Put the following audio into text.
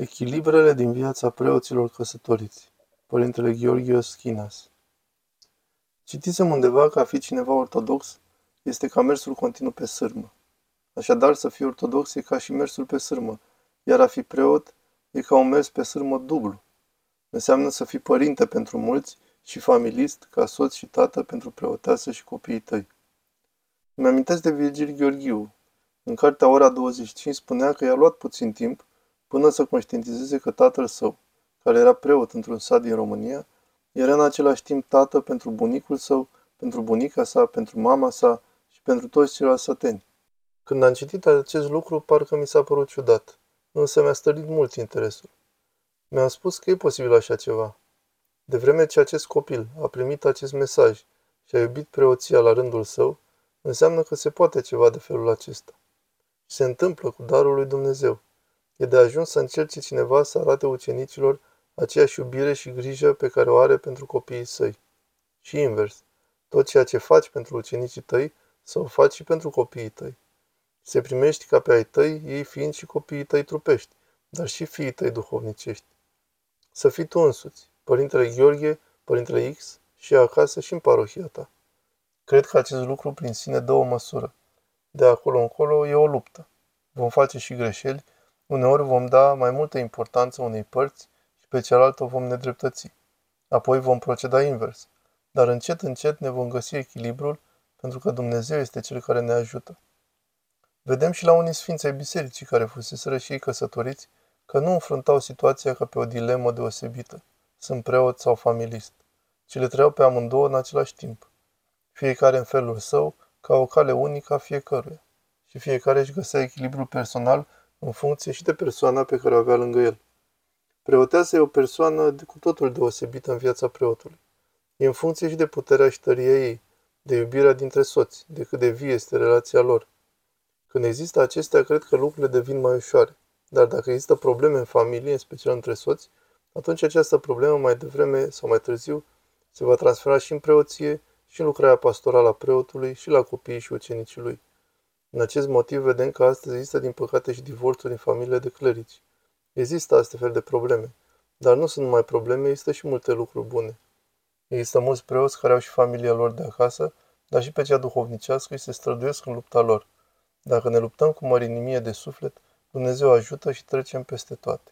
Echilibrele din viața preoților căsătoriți. Părintele Gheorghe Schinas. Citisem undeva că a fi cineva ortodox este ca mersul continuu pe sârmă. Așadar, să fii ortodox e ca și mersul pe sârmă, iar a fi preot e ca un mers pe sârmă dublu. Înseamnă să fii părinte pentru mulți și familist, ca soț și tată pentru preoteasă și copiii tăi. Îmi amintesc de Virgil Gheorghiu. În cartea Ora 25 spunea că i-a luat puțin timp până să conștientizeze că tatăl său, care era preot într-un sat din România, era în același timp tată pentru bunicul său, pentru bunica sa, pentru mama sa și pentru toți ceilalți săteni. Când am citit acest lucru, parcă mi s-a părut ciudat, însă mi-a stărit mult interesul. Mi-a spus că e posibil așa ceva. De vreme ce acest copil a primit acest mesaj și a iubit preoția la rândul său, înseamnă că se poate ceva de felul acesta. Și se întâmplă cu darul lui Dumnezeu. E de ajuns să încerce cineva să arate ucenicilor aceeași iubire și grijă pe care o are pentru copiii săi. Și invers, tot ceea ce faci pentru ucenicii tăi, să o faci și pentru copiii tăi. Se primești ca pe ai tăi, ei fiind și copiii tăi trupești, dar și fiii tăi duhovnicești. Să fii tu însuți, Părintele Gheorghe, Părintele X și acasă și în parohia ta. Cred că acest lucru prin sine dă o măsură. De acolo încolo e o luptă. Vom face și greșeli, Uneori vom da mai multă importanță unei părți și pe cealaltă o vom nedreptăți. Apoi vom proceda invers. Dar încet, încet ne vom găsi echilibrul, pentru că Dumnezeu este Cel care ne ajută. Vedem și la unii sfinți ai bisericii care fuseseră și ei căsătoriți, că nu înfruntau situația ca pe o dilemă deosebită. Sunt preot sau familist, ci le trăiau pe amândouă în același timp. Fiecare în felul său, ca o cale unică a fiecăruia. Și fiecare își găsea echilibrul personal în funcție și de persoana pe care o avea lângă el. Preoteasa e o persoană cu totul deosebită în viața preotului. E în funcție și de puterea și tăria ei, de iubirea dintre soți, de cât de vie este relația lor. Când există acestea, cred că lucrurile devin mai ușoare. Dar dacă există probleme în familie, în special între soți, atunci această problemă mai devreme sau mai târziu se va transfera și în preoție, și în lucrarea pastorală a preotului, și la copiii și ucenicii lui. În acest motiv vedem că astăzi există din păcate și divorțuri în familiile de clerici. Există astfel de probleme, dar nu sunt numai probleme, există și multe lucruri bune. Există mulți preoți care au și familia lor de acasă, dar și pe cea duhovnicească și se străduiesc în lupta lor. Dacă ne luptăm cu mărinimie de suflet, Dumnezeu ajută și trecem peste toate.